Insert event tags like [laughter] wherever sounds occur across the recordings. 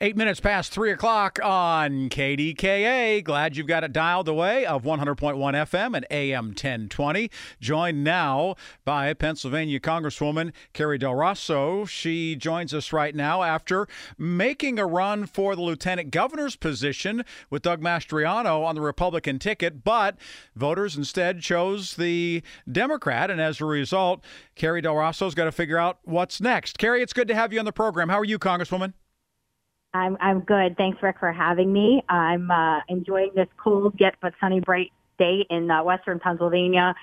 Eight minutes past three o'clock on KDKA. Glad you've got it dialed away of 100.1 FM and AM 1020. Joined now by Pennsylvania Congresswoman Carrie Del Rosso. She joins us right now after making a run for the lieutenant governor's position with Doug Mastriano on the Republican ticket, but voters instead chose the Democrat. And as a result, Carrie Del Rosso's got to figure out what's next. Carrie, it's good to have you on the program. How are you, Congresswoman? I'm I'm good. Thanks, Rick, for having me. I'm uh, enjoying this cold yet but sunny, bright day in uh, Western Pennsylvania.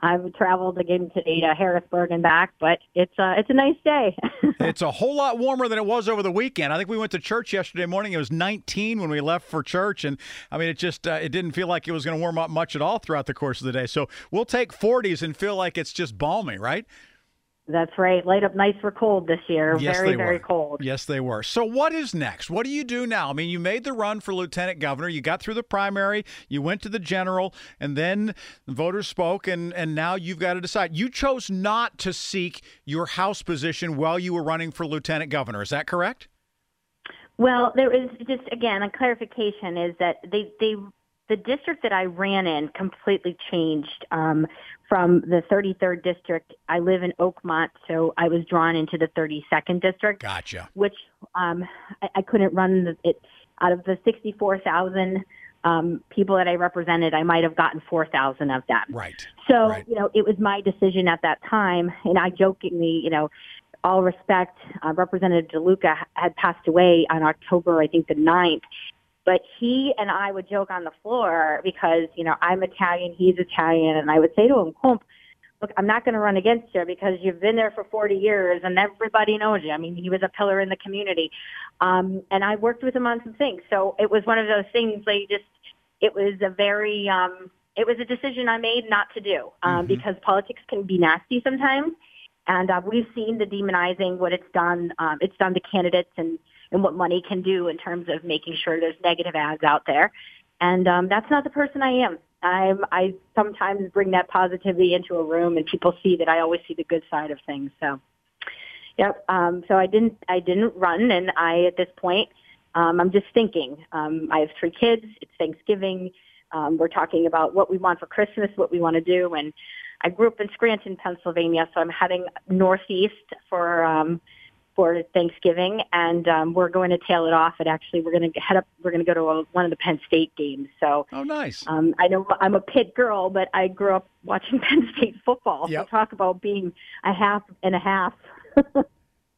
I've traveled again today to Harrisburg and back, but it's uh, it's a nice day. [laughs] it's a whole lot warmer than it was over the weekend. I think we went to church yesterday morning. It was 19 when we left for church, and I mean, it just uh, it didn't feel like it was going to warm up much at all throughout the course of the day. So we'll take 40s and feel like it's just balmy, right? That's right. Light up nights were cold this year. Yes, very, very were. cold. Yes, they were. So, what is next? What do you do now? I mean, you made the run for lieutenant governor. You got through the primary. You went to the general, and then the voters spoke, and and now you've got to decide. You chose not to seek your House position while you were running for lieutenant governor. Is that correct? Well, there is just again a clarification is that they they the district that I ran in completely changed um, from the 33rd district. I live in Oakmont, so I was drawn into the 32nd district. Gotcha. Which um, I, I couldn't run it out of the 64,000 um, people that I represented. I might have gotten 4,000 of them. Right. So right. you know, it was my decision at that time, and I jokingly, you know. All respect, uh, Representative DeLuca had passed away on October, I think, the 9th, but he and I would joke on the floor because, you know, I'm Italian, he's Italian, and I would say to him, Kump, look, I'm not going to run against you because you've been there for 40 years and everybody knows you. I mean, he was a pillar in the community. Um, and I worked with him on some things. So it was one of those things they just, it was a very, um, it was a decision I made not to do um, mm-hmm. because politics can be nasty sometimes. And uh, we've seen the demonizing, what it's done. Um, it's done to candidates and, and what money can do in terms of making sure there's negative ads out there. And um, that's not the person I am. I'm, I sometimes bring that positivity into a room, and people see that I always see the good side of things. So, yep. Um, so I didn't, I didn't run, and I at this point, um, I'm just thinking. Um, I have three kids. It's Thanksgiving. Um, we're talking about what we want for Christmas, what we want to do, and I grew up in Scranton, Pennsylvania, so I'm heading northeast for um, for Thanksgiving, and um, we're going to tail it off. And actually, we're going to head up. We're going to go to a, one of the Penn State games. So, oh, nice. Um, I know I'm a Pitt girl, but I grew up watching [laughs] Penn State football. Yep. So talk about being a half and a half. [laughs]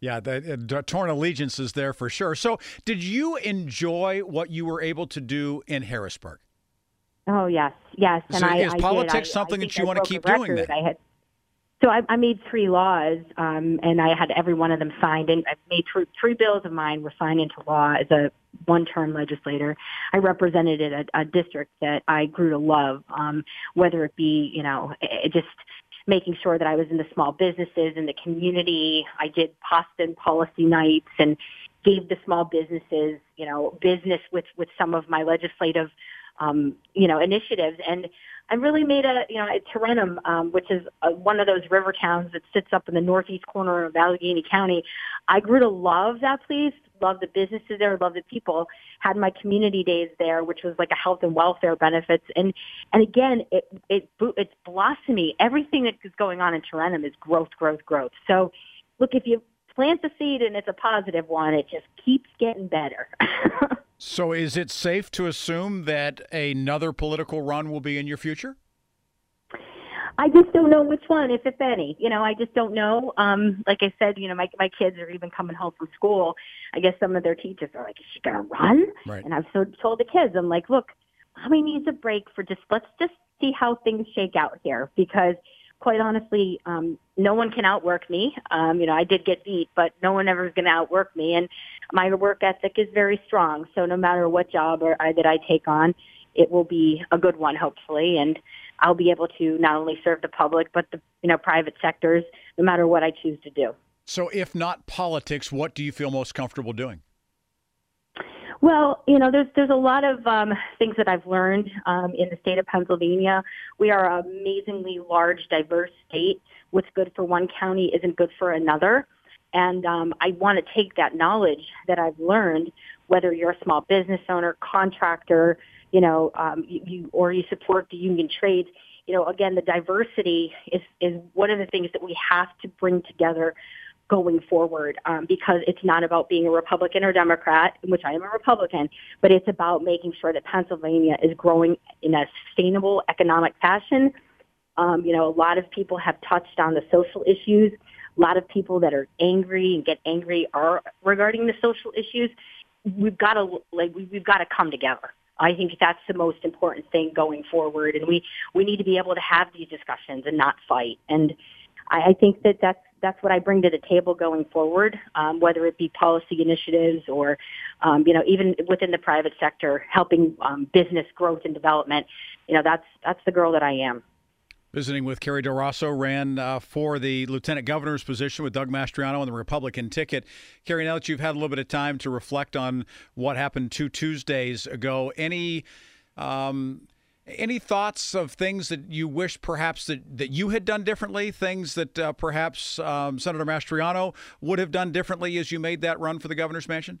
Yeah, the uh, torn allegiances there for sure. So, did you enjoy what you were able to do in Harrisburg? Oh yes, yes. And so I, is I politics did. something I that you want to keep doing? Then I had, so I, I made three laws, um, and I had every one of them signed. And I made three, three bills of mine were signed into law as a one-term legislator. I represented a, a district that I grew to love, um, whether it be you know it just making sure that I was in the small businesses in the community. I did Boston policy nights and gave the small businesses, you know, business with with some of my legislative um, you know, initiatives. And I really made a, you know, at Tarentum, um, which is a, one of those river towns that sits up in the northeast corner of Allegheny County. I grew to love that place, love the businesses there, love the people. Had my community days there, which was like a health and welfare benefits. And and again, it it it's blossoming. Everything that is going on in Tarentum is growth, growth, growth. So, look, if you plant the seed and it's a positive one, it just keeps getting better. [laughs] So, is it safe to assume that another political run will be in your future? I just don't know which one, if if any. You know, I just don't know. Um, like I said, you know, my my kids are even coming home from school. I guess some of their teachers are like, "Is she gonna run?" Right. And I've so told the kids, I'm like, "Look, mommy needs a break for just let's just see how things shake out here because quite honestly, um, no one can outwork me. Um, you know, I did get beat, but no one ever is going to outwork me. And my work ethic is very strong. So no matter what job or I, that I take on, it will be a good one, hopefully. And I'll be able to not only serve the public, but the you know private sectors, no matter what I choose to do. So, if not politics, what do you feel most comfortable doing? Well, you know, there's there's a lot of um, things that I've learned um, in the state of Pennsylvania. We are an amazingly large, diverse state. What's good for one county isn't good for another, and um, I want to take that knowledge that I've learned, whether you're a small business owner, contractor, you know, um, you, you or you support the union trades. You know, again, the diversity is is one of the things that we have to bring together going forward um, because it's not about being a Republican or Democrat, which I am a Republican, but it's about making sure that Pennsylvania is growing in a sustainable economic fashion. Um, you know, a lot of people have touched on the social issues. A lot of people that are angry and get angry are regarding the social issues. We've got to like we've got to come together. I think that's the most important thing going forward, and we we need to be able to have these discussions and not fight. And I, I think that that's that's what I bring to the table going forward, um, whether it be policy initiatives or, um, you know, even within the private sector, helping um, business growth and development. You know, that's that's the girl that I am. Visiting with Carrie Del Rosso, ran uh, for the lieutenant governor's position with Doug Mastriano on the Republican ticket. Carrie, now that you've had a little bit of time to reflect on what happened two Tuesdays ago, any um, any thoughts of things that you wish perhaps that, that you had done differently, things that uh, perhaps um, Senator Mastriano would have done differently as you made that run for the governor's mansion?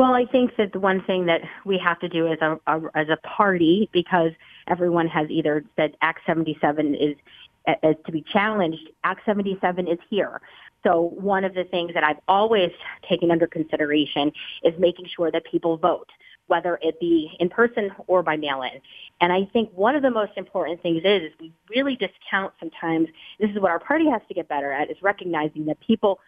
Well, I think that the one thing that we have to do as a, a as a party, because everyone has either said Act 77 is is to be challenged, Act 77 is here. So one of the things that I've always taken under consideration is making sure that people vote, whether it be in person or by mail-in. And I think one of the most important things is, is we really discount sometimes, this is what our party has to get better at, is recognizing that people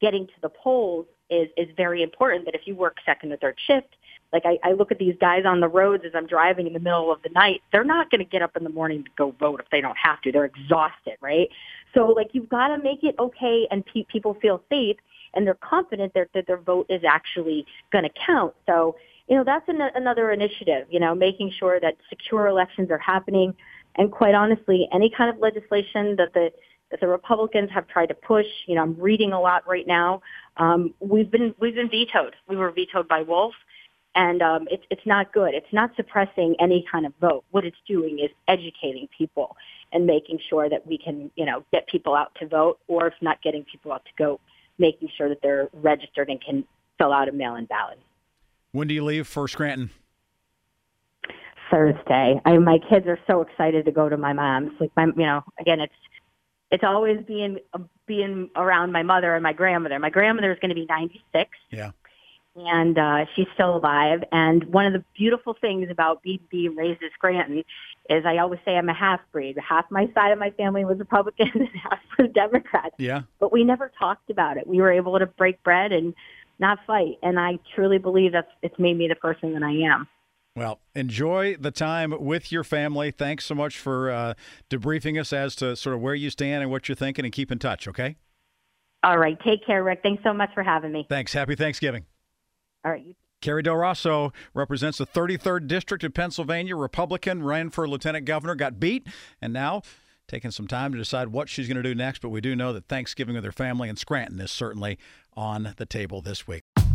getting to the polls is is very important. That if you work second or third shift, like I, I look at these guys on the roads as I'm driving in the middle of the night, they're not going to get up in the morning to go vote if they don't have to. They're exhausted, right? So like you've got to make it okay and pe- people feel safe and they're confident that, that their vote is actually going to count. So you know that's an, another initiative. You know, making sure that secure elections are happening, and quite honestly, any kind of legislation that the that the Republicans have tried to push. You know, I'm reading a lot right now. Um, we've been we've been vetoed. We were vetoed by Wolf, and um, it's it's not good. It's not suppressing any kind of vote. What it's doing is educating people and making sure that we can you know get people out to vote, or if not getting people out to go, making sure that they're registered and can fill out a mail-in ballot. When do you leave for Scranton? Thursday. I, my kids are so excited to go to my mom's. Like my, you know, again, it's it's always being being around my mother and my grandmother. My grandmother is going to be 96. Yeah. And uh, she's still alive. And one of the beautiful things about being, being raised in Scranton is I always say I'm a half breed. Half my side of my family was Republican [laughs] and half was Democrat. Yeah. But we never talked about it. We were able to break bread and not fight. And I truly believe that it's made me the person that I am. Well, enjoy the time with your family. Thanks so much for uh, debriefing us as to sort of where you stand and what you're thinking, and keep in touch, okay? All right. Take care, Rick. Thanks so much for having me. Thanks. Happy Thanksgiving. All right. Carrie Del Rosso represents the 33rd District of Pennsylvania, Republican, ran for lieutenant governor, got beat, and now taking some time to decide what she's going to do next. But we do know that Thanksgiving with her family in Scranton is certainly on the table this week.